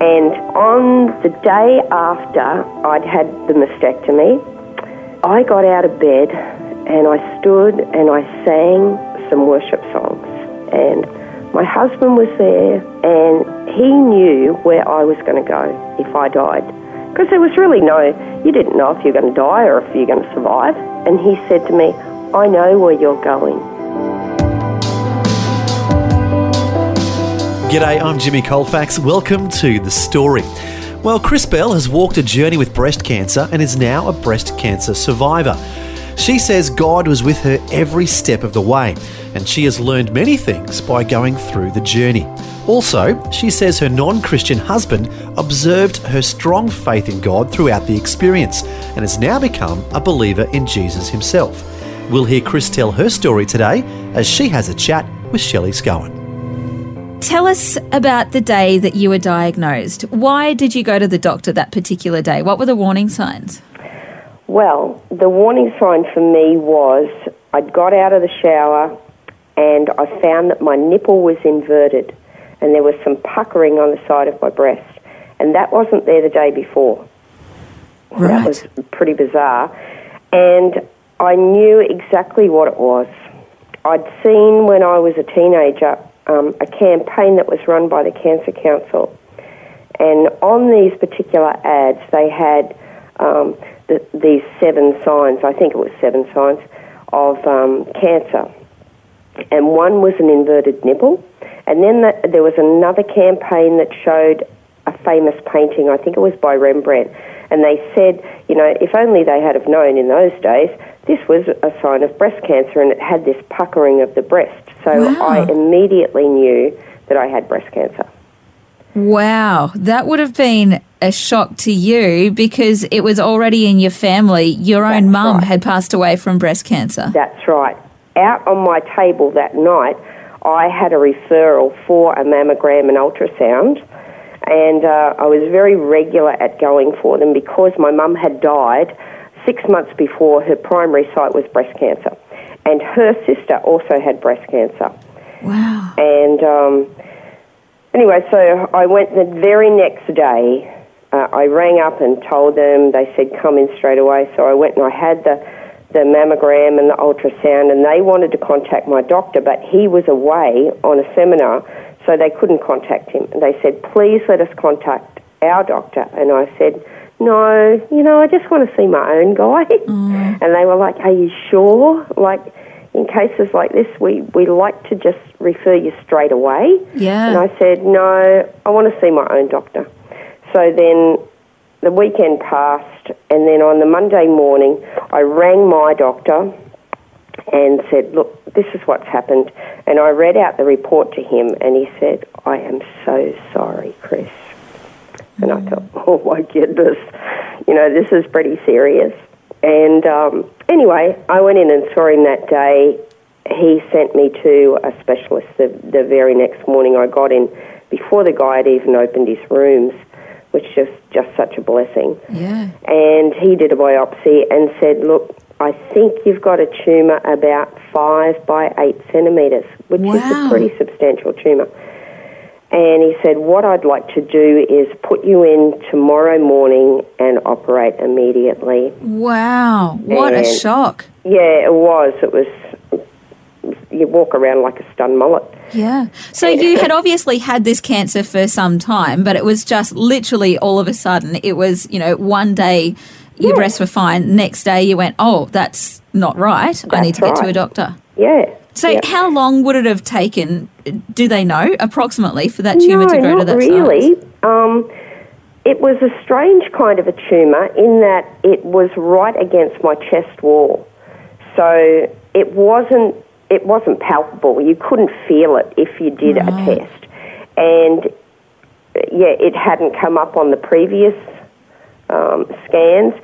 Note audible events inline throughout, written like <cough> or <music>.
And on the day after I'd had the mastectomy, I got out of bed and I stood and I sang some worship songs. And my husband was there and he knew where I was going to go if I died. Because there was really no, you didn't know if you're going to die or if you're going to survive. And he said to me, I know where you're going. G'day, I'm Jimmy Colfax. Welcome to The Story. Well, Chris Bell has walked a journey with breast cancer and is now a breast cancer survivor. She says God was with her every step of the way, and she has learned many things by going through the journey. Also, she says her non Christian husband observed her strong faith in God throughout the experience and has now become a believer in Jesus himself. We'll hear Chris tell her story today as she has a chat with Shelley Scowen. Tell us about the day that you were diagnosed. Why did you go to the doctor that particular day? What were the warning signs? Well, the warning sign for me was I'd got out of the shower and I found that my nipple was inverted and there was some puckering on the side of my breast. And that wasn't there the day before. Right. That was pretty bizarre. And I knew exactly what it was. I'd seen when I was a teenager um, a campaign that was run by the Cancer Council. And on these particular ads, they had um, the, these seven signs, I think it was seven signs, of um, cancer. And one was an inverted nipple. And then that, there was another campaign that showed a famous painting, I think it was by Rembrandt. And they said, you know, if only they had have known in those days, this was a sign of breast cancer and it had this puckering of the breast. So Wow. I immediately knew that I had breast cancer. Wow, that would have been a shock to you because it was already in your family. Your own mum right. had passed away from breast cancer. That's right. Out on my table that night, I had a referral for a mammogram and ultrasound, and uh, I was very regular at going for them because my mum had died six months before her primary site was breast cancer, and her sister also had breast cancer. Wow. And um, anyway, so I went the very next day. Uh, I rang up and told them. They said come in straight away. So I went and I had the the mammogram and the ultrasound, and they wanted to contact my doctor, but he was away on a seminar, so they couldn't contact him. And they said, please let us contact our doctor. And I said, no, you know, I just want to see my own guy. <laughs> Mm. And they were like, are you sure? Like, in cases like this, we, we like to just refer you straight away. Yeah. And I said, no, I want to see my own doctor. So then the weekend passed, and then on the Monday morning, I rang my doctor and said, look, this is what's happened. And I read out the report to him, and he said, I am so sorry, Chris. And I thought, <laughs> oh my goodness, you know, this is pretty serious. And um, anyway, I went in and saw him that day. He sent me to a specialist the, the very next morning. I got in before the guy had even opened his rooms, which is just such a blessing. Yeah. And he did a biopsy and said, look, I think you've got a tumour about five by eight centimetres, which is a pretty substantial tumour. And he said, What I'd like to do is put you in tomorrow morning and operate immediately. Wow. What a shock. Yeah, it was. It was, you walk around like a stunned mullet. Yeah. So you had obviously had this cancer for some time, but it was just literally all of a sudden. It was, you know, one day your breasts were fine. Next day you went, oh, that's not right. I need to get to a doctor. Yeah. So yeah. how long would it have taken, do they know, approximately, for that tumour no, to grow not to that really. size? Um, it was a strange kind of a tumour in that it was right against my chest wall, so it wasn't it wasn't palpable. You couldn't feel it if you did Right. a test, and yeah, it hadn't come up on the previous um, scans,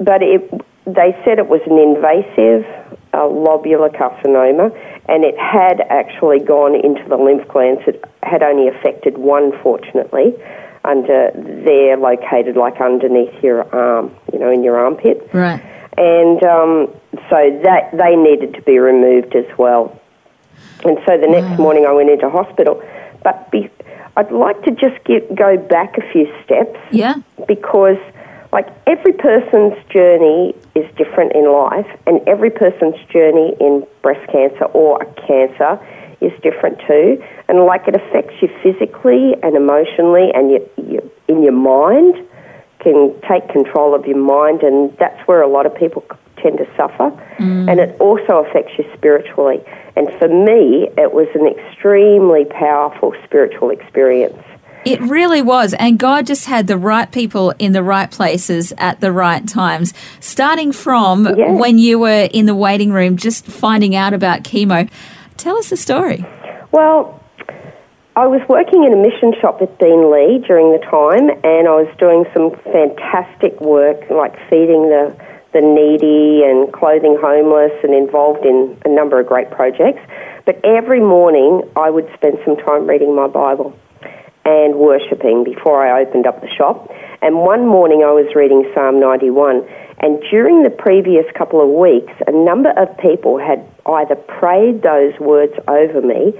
but it, they said it was an invasive uh, lobular carcinoma, and it had actually gone into the lymph glands. It had only affected one, fortunately, under there, located like underneath your arm, you know, in your armpit. Right. And um, so that they needed to be removed as well. And so the next morning I went into hospital. But be, I'd like to just get, go back a few steps Yeah. because like every person's journey is different in life and every person's journey in breast cancer or a cancer is different too. And like it affects you physically and emotionally and you, you, in your mind can take control of your mind and that's where a lot of people tend to suffer. Mm. And it also affects you spiritually. And for me it was an extremely powerful spiritual experience It really was. And God just had the right people in the right places at the right times. Starting from Yeah. when you were in the waiting room, just finding out about chemo. Tell us the story. Well, I was working in a mission shop with Dean Lee during the time, and I was doing some fantastic work, like feeding the, the needy and clothing homeless, and involved in a number of great projects. But every morning, I would spend some time reading my Bible and worshipping before I opened up the shop. And one morning, I was reading Psalm 91. And during the previous couple of weeks, a number of people had either prayed those words over me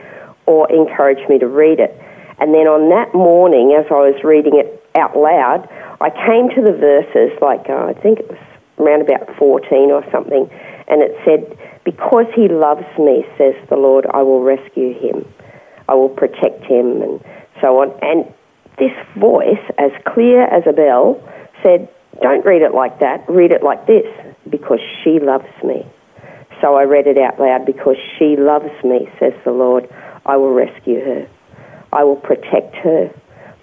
or encouraged me to read it. And then on that morning, as I was reading it out loud, I came to the verses, like uh, I think it was around about 14 or something, and it said, Because he loves me, says the Lord, I will rescue him. I will protect him, and so on. And this voice, as clear as a bell, said, Don't read it like that, read it like this, because she loves me. So I read it out loud, because she loves me, says the Lord, I will rescue her. I will protect her,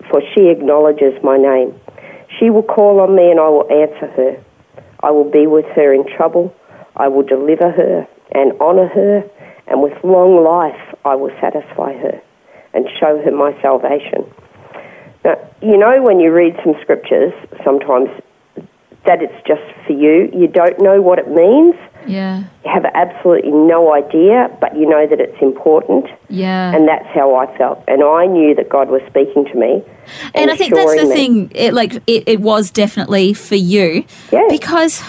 for she acknowledges my name. She will call on me and I will answer her. I will be with her in trouble. I will deliver her and honor her, and with long life I will satisfy her and show her my salvation. Now, you know, when you read some scriptures, sometimes that it's just for you. You don't know what it means. Yeah. You have absolutely no idea, but you know that it's important. Yeah. And that's how I felt. And I knew that God was speaking to me. And I think that's the me. thing. It like it, it was definitely for you, Yeah. because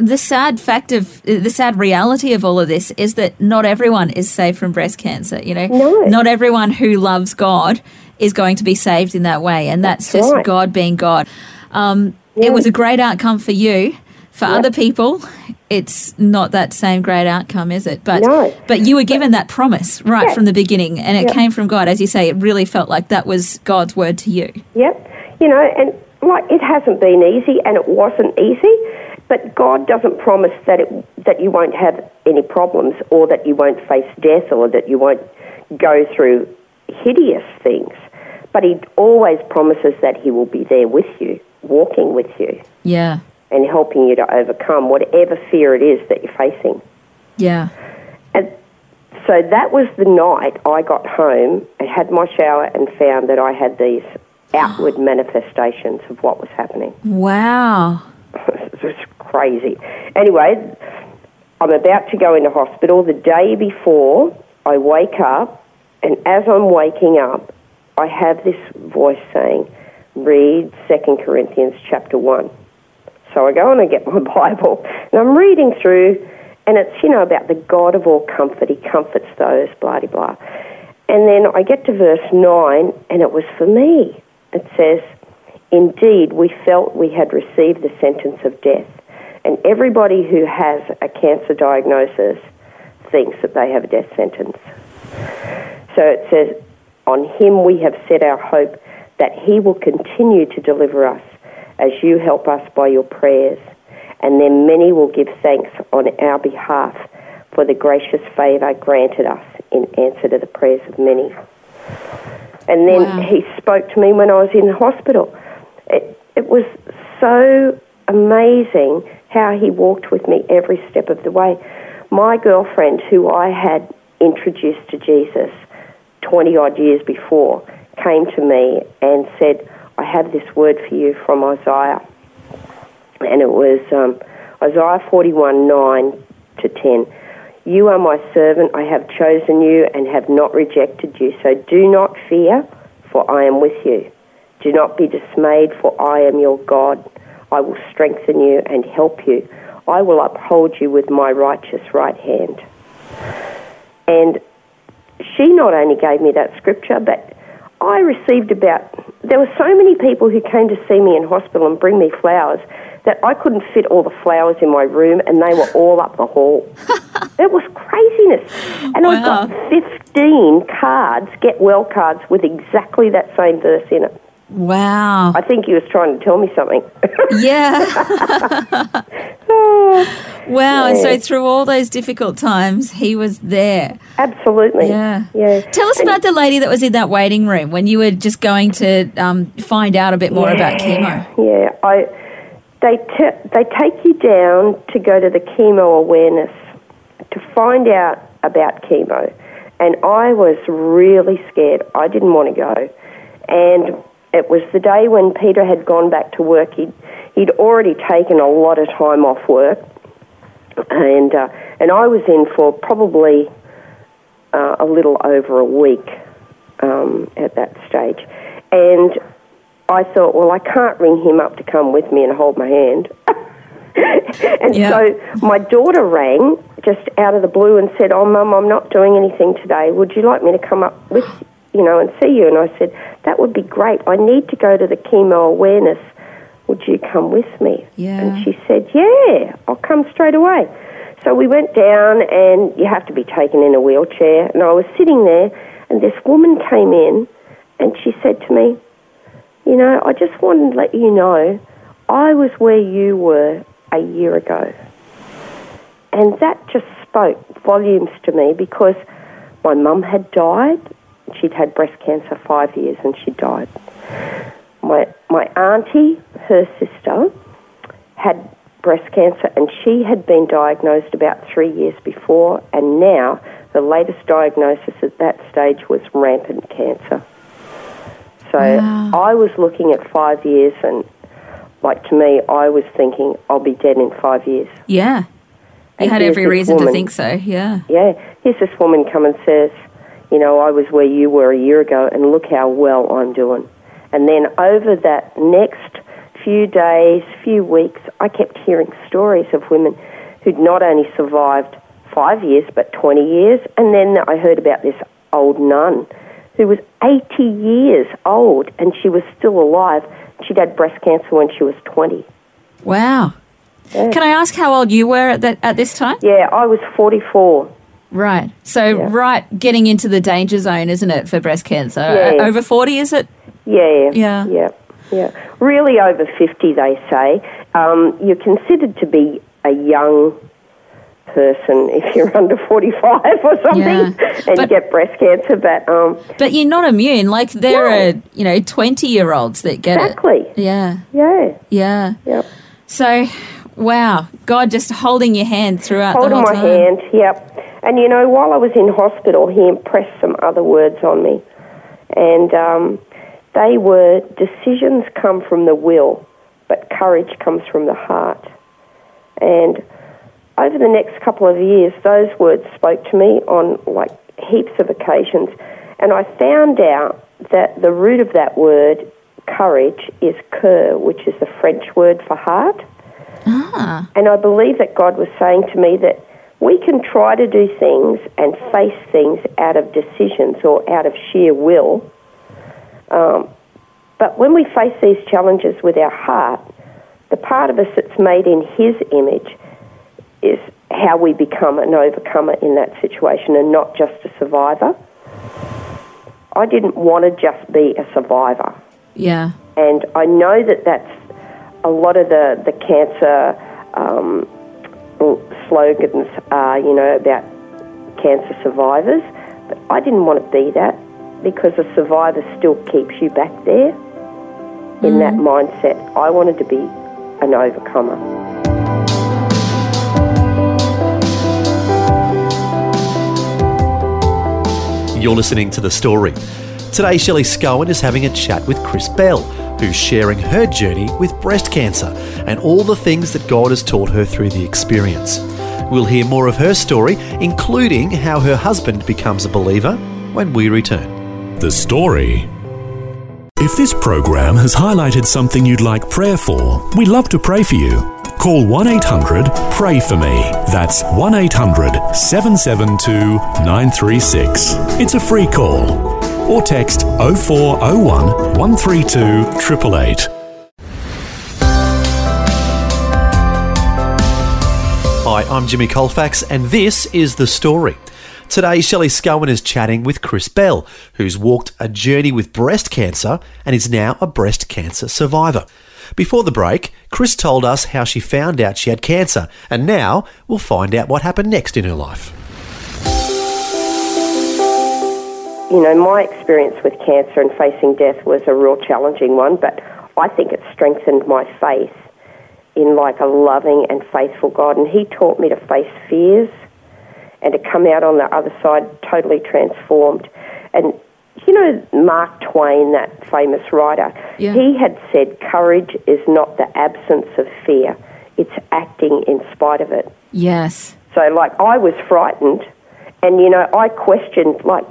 the sad fact of the sad reality of all of this is that not everyone is saved from breast cancer. You know, No. not everyone who loves God is going to be saved in that way, and that's, That's just right. God being God. Um, It was a great outcome for you. For other people, it's not that same great outcome, is it? But No. but you were given that promise right Yeah. from the beginning, and it Yeah. came from God. As you say, it really felt like that was God's word to you. Yep. You know, and like it hasn't been easy and it wasn't easy, but God doesn't promise that it that you won't have any problems or that you won't face death or that you won't go through hideous things. But he always promises that he will be there with you, walking with you Yeah. and helping you to overcome whatever fear it is that you're facing. Yeah. And so that was the night I got home and had my shower and found that I had these outward <sighs> manifestations of what was happening. Wow. <laughs> it was crazy. Anyway, I'm about to go into hospital. The day before, I wake up, and as I'm waking up, I have this voice saying, read 2 Corinthians chapter 1. So I go and I get <laughs> my Bible, and I'm reading through, and it's, you know, about the God of all comfort. He comforts those, blah, blah, blah. And then I get to verse 9, and it was for me. It says, Indeed, we felt we had received the sentence of death, and everybody who has a cancer diagnosis thinks that they have a death sentence. So it says, On him we have set our hope that he will continue to deliver us as you help us by your prayers, and then many will give thanks on our behalf for the gracious favour granted us in answer to the prayers of many. And then Wow. he spoke to me when I was in the hospital. It, it was so amazing how he walked with me every step of the way. My girlfriend, who I had introduced to Jesus 20 odd years before, came to me and said, I have this word for you from Isaiah. And it was um, Isaiah 41 9 to 10. You are my servant, I have chosen you and have not rejected you. So do not fear, for I am with you. Do not be dismayed, for I am your God. I will strengthen you and help you. I will uphold you with my righteous right hand. And she not only gave me that scripture, but I received about, there were so many people who came to see me in hospital and bring me flowers that I couldn't fit all the flowers in my room and they were all up the hall. <laughs> it was craziness. And I Wow. got 15 cards, get well cards, with exactly that same verse in it. Wow. I think he was trying to tell me something. <laughs> Yeah. <laughs> wow. And so through all those difficult times, he was there. Absolutely. Yeah. Yeah. Tell us about the lady that was in that waiting room when you were just going to um, find out a bit more about chemo. Yeah, I they t- they take you down to go to the chemo awareness to find out about chemo, and I was really scared. I didn't want to go, and it was the day when Peter had gone back to work. He'd he'd already taken a lot of time off work, and uh, and I was in for probably uh, a little over a week um, at that stage, and I thought, well, I can't ring him up to come with me and hold my hand. <laughs> and Yeah. so my daughter rang just out of the blue and said, "Oh, Mum, I'm not doing anything today. Would you like me to come up with, you know, and see you?" And I said, "That would be great. I need to go to the chemo awareness. Would you come with me?" Yeah. And she said, "Yeah, I'll come straight away." So we went down, and you have to be taken in a wheelchair. And I was sitting there, and this woman came in, and she said to me, "You know, I just wanted to let you know, I was where you were a year ago." And that just spoke volumes to me because my mum had died. She'd had breast cancer five years and she died. My, my auntie, her sister, had breast cancer and she had been diagnosed about three years before, and now the latest diagnosis at that stage was rampant cancer. So Wow. I was looking at five years, and like to me, I was thinking I'll be dead in five years. Yeah. You And had every reason to think so. Yeah. Yeah, here's this woman come and says, you know, I was where you were a year ago, and look how well I'm doing. And then over that next few days, few weeks, I kept hearing stories of women who'd not only survived five years, but 20 years. And then I heard about this old nun who was 80 years old, and she was still alive. She'd had breast cancer when she was 20. Wow. Yeah. Can I ask how old you were at that at this time? Yeah, I was 44. Right. So Yeah. right getting into the danger zone, isn't it, for breast cancer? Yeah. Uh, Over 40 is it? Yeah. Yeah. Yeah. Yeah. Really over 50, they say. Um, you're considered to be a young person <laughs> if you're under 45 or something Yeah. and But- get breast cancer. But um, But you're not immune. Like there No. are, you know, 20 year olds that get exactly. it. Yeah. Yeah. Yeah. Yep. So, wow, God just holding your hand throughout Holding the whole time. my hand. Yep. And you know, while I was in hospital, he impressed some other words on me. And um, they were decisions come from the will, but courage comes from the heart. And over the next couple of years, those words spoke to me on like heaps of occasions. And I found out that the root of that word, courage, is cœur, which is the French word for heart. Ah, And I believe that God was saying to me that we can try to do things and face things out of decisions or out of sheer will. Um, but when we face these challenges with our heart, the part of us that's made in His image is how we become an overcomer in that situation and not just a survivor. I didn't want to just be a survivor. yeah. And I know that that's a lot of the, the cancer um, slogans are, you know, about cancer survivors. But I didn't want to be that because a survivor still keeps you back there in that mm. mindset. I wanted to be an overcomer. You're listening to The Story. Today, Shelley Scowen is having a chat with Chris Bell, who's sharing her journey with breast cancer and all the things that God has taught her through the experience. We'll hear more of her story, including how her husband becomes a believer, when we return. The story. If this program has highlighted something you'd like prayer for, we'd love to pray for you. Call 1 800 Pray For Me. That's 1 800 772 936. It's a free call. Or text 0401 132 888. Hi, I'm Jimmy Colfax, and this is The Story. Today, Shelley Scowen is chatting with Chris Bell, who's walked a journey with breast cancer and is now a breast cancer survivor. Before the break, Chris told us how she found out she had cancer, and now we'll find out what happened next in her life. You know, my experience with cancer and facing death was a real challenging one, but I think it strengthened my faith in like a loving and faithful God. And He taught me to face fears and to come out on the other side totally transformed. And you know Mark Twain, that famous writer, Yeah. he had said, Courage is not the absence of fear, it's acting in spite of it. Yes. So, like, I was frightened, and you know, I questioned, like,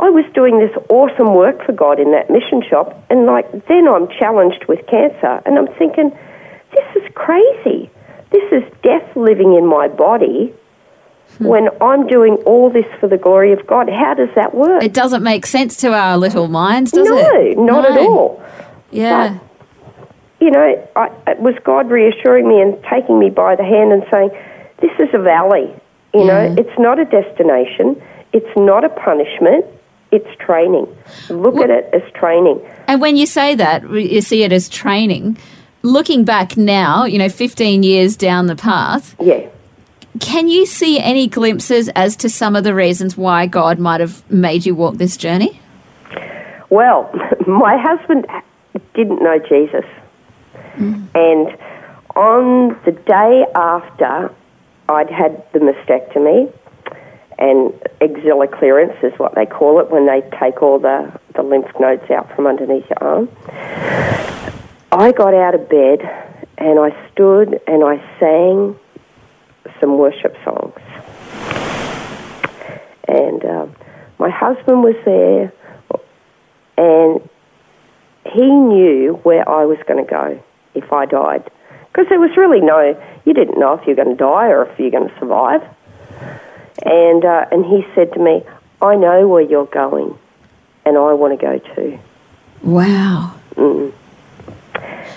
I was doing this awesome work for God in that mission shop, and like, then I'm challenged with cancer, and I'm thinking, this is crazy. This is death living in my body hmm. when I'm doing all this for the glory of God. How does that work? It doesn't make sense to our little minds, does it? no, it? not at all. Yeah. you know, I, it was God reassuring me and taking me by the hand and saying, this is a valley. You know, it's not a destination. It's not a punishment. It's training. Look Well- at it as training. And when you say that, you see it as training. Looking back now, you know, 15 years down the path, Yeah. can you see any glimpses as to some of the reasons why God might have made you walk this journey? Well, <laughs> my husband didn't know Jesus. And on the day after I'd had the mastectomy, and axilla clearance is what they call it when they take all the, the lymph nodes out from underneath your arm. I got out of bed and I stood and I sang some worship songs. And um, my husband was there and he knew where I was going to go if I died. Because there was really no, you didn't know if you're going to die or if you're going to survive. And, uh, and he said to me, I know where you're going, and I want to go too. Wow.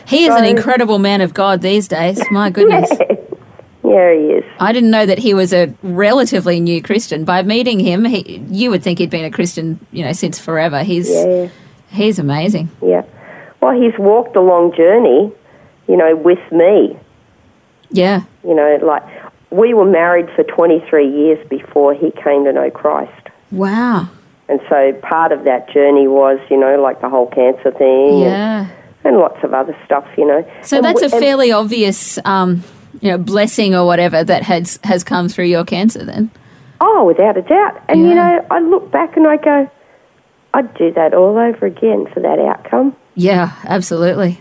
He is an incredible man of God these days. My goodness. <laughs> Yeah, he is. I didn't know that he was a relatively new Christian. By meeting him, he, you would think he'd been a Christian, you know, since forever. He's Yeah, he's amazing. yeah. Well, he's walked a long journey, you know, with me. Yeah. You know, like we were married for 23 years before he came to know Christ. Wow. And so part of that journey was, you know, like the whole cancer thing and, Yeah. and lots of other stuff, you know. So And that's a w- and- fairly obvious, um, you know, blessing or whatever that has has come through your cancer. Then. Oh, without a doubt. And, you know, I look back and I go, I'd do that all over again for that outcome. Yeah, absolutely.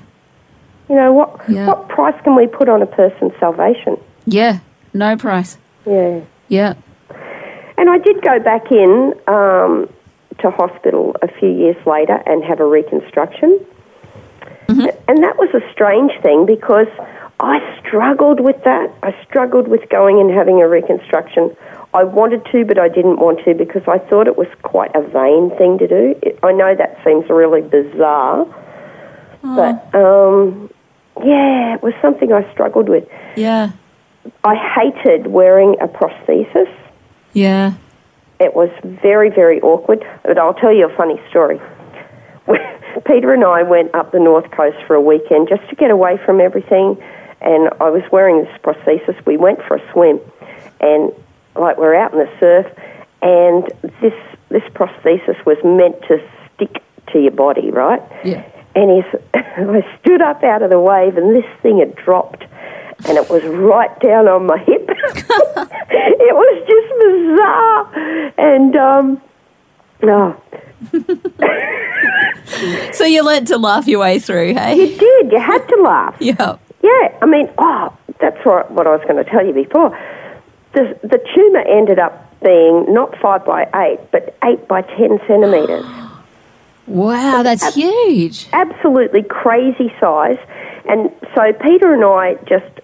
You know, what, Yeah. what price can we put on a person's salvation? Yeah, no price. Yeah. Yeah. And I did go back in um, to hospital a few years later and have a reconstruction. And that was a strange thing because I struggled with that. I struggled with going and having a reconstruction. I wanted to, but I didn't want to because I thought it was quite a vain thing to do. It, I know that seems really bizarre, but um, yeah, it was something I struggled with. Yeah. I hated wearing a prosthesis. Yeah. It was very, very awkward. But I'll tell you a funny story. <laughs> Peter and I went up the north coast for a weekend just to get away from everything, and I was wearing this prosthesis. We went for a swim, and like we're out in the surf, and this this prosthesis was meant to stick to your body, right? Yeah. And he's, <laughs> I stood up out of the wave, and this thing had dropped, and it was right down on my hip. <laughs> it was just bizarre, and um, no, <laughs> So you learnt to laugh your way through, hey? You did. You had to laugh. <laughs> Yeah. Yeah, I mean, oh, that's what, what I was going to tell you before. The, the tumour ended up being not 5 by 8, but 8 by 10 centimetres. <gasps> Wow, that's huge. Absolutely crazy size. And so Peter and I just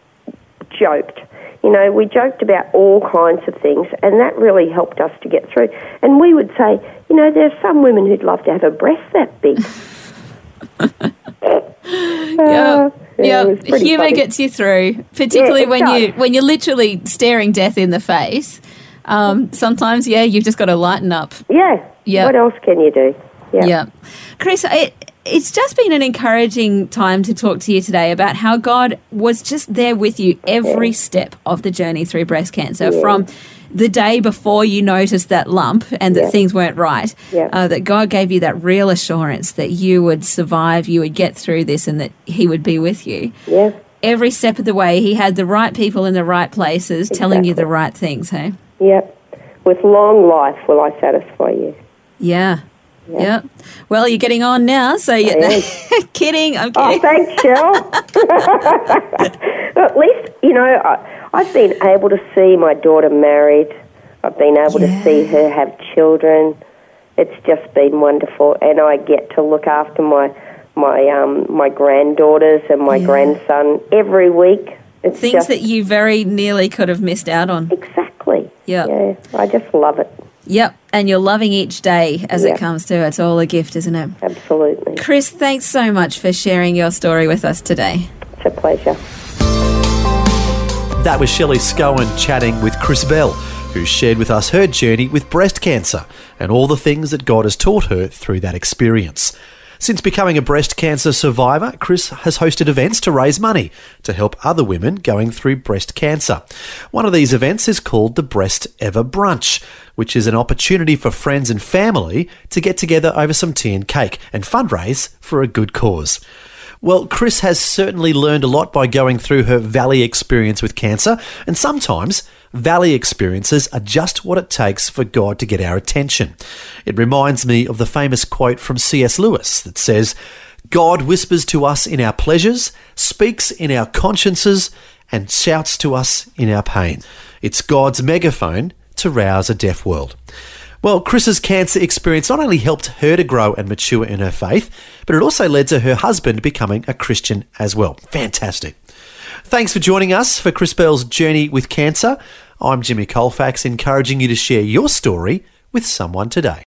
joked. You know, we joked about all kinds of things, and that really helped us to get through. And we would say, you know, there's some women who'd love to have a breast that big. <laughs> Yeah. it Yeah, was pretty humor funny. gets you through, particularly Yeah, when you when you're literally staring death in the face. Um, sometimes, yeah, you've just got to lighten up. Yeah. Yeah. What else can you do? Yeah. Yeah. Chris, it, it's just been an encouraging time to talk to you today about how God was just there with you every step of the journey through breast cancer from the day before you noticed that lump and that Yeah. things weren't right, Yeah. uh, that God gave you that real assurance that you would survive, you would get through this, and that He would be with you. Yeah. Every step of the way, He had the right people in the right places telling you the right things, hey? Yep. With long life will I satisfy you. Yeah. Yeah. Well, you're getting on now, so you're <laughs> kidding. I'm Oh, kidding. thanks, Cheryl. <laughs> At least, you know, I, I've been able to see my daughter married. I've been able Yeah. to see her have children. It's just been wonderful, and I get to look after my my um, my granddaughters and my Yeah. grandson every week. It's Things just that you very nearly could have missed out on. exactly. Yeah. Yeah, I just love it. Yep. And you're loving each day as Yeah. it comes to it. It's all a gift, isn't it? Absolutely, Chris, thanks so much for sharing your story with us today. it's a pleasure. That was Shelley Scowen chatting with Chris Bell, who shared with us her journey with breast cancer and all the things that God has taught her through that experience. Since becoming a breast cancer survivor, Chris has hosted events to raise money to help other women going through breast cancer. One of these events is called the Breast Ever Brunch, which is an opportunity for friends and family to get together over some tea and cake and fundraise for a good cause. Well, Chris has certainly learned a lot by going through her valley experience with cancer, and sometimes valley experiences are just what it takes for God to get our attention. It reminds me of the famous quote from C.S. Lewis that says, God whispers to us in our pleasures, speaks in our consciences, and shouts to us in our pain. It's God's megaphone to rouse a deaf world. Well, Chris's cancer experience not only helped her to grow and mature in her faith, but it also led to her husband becoming a Christian as well. Fantastic. Thanks for joining us for Chris Bell's journey with cancer. I'm Jimmy Colfax, encouraging you to share your story with someone today.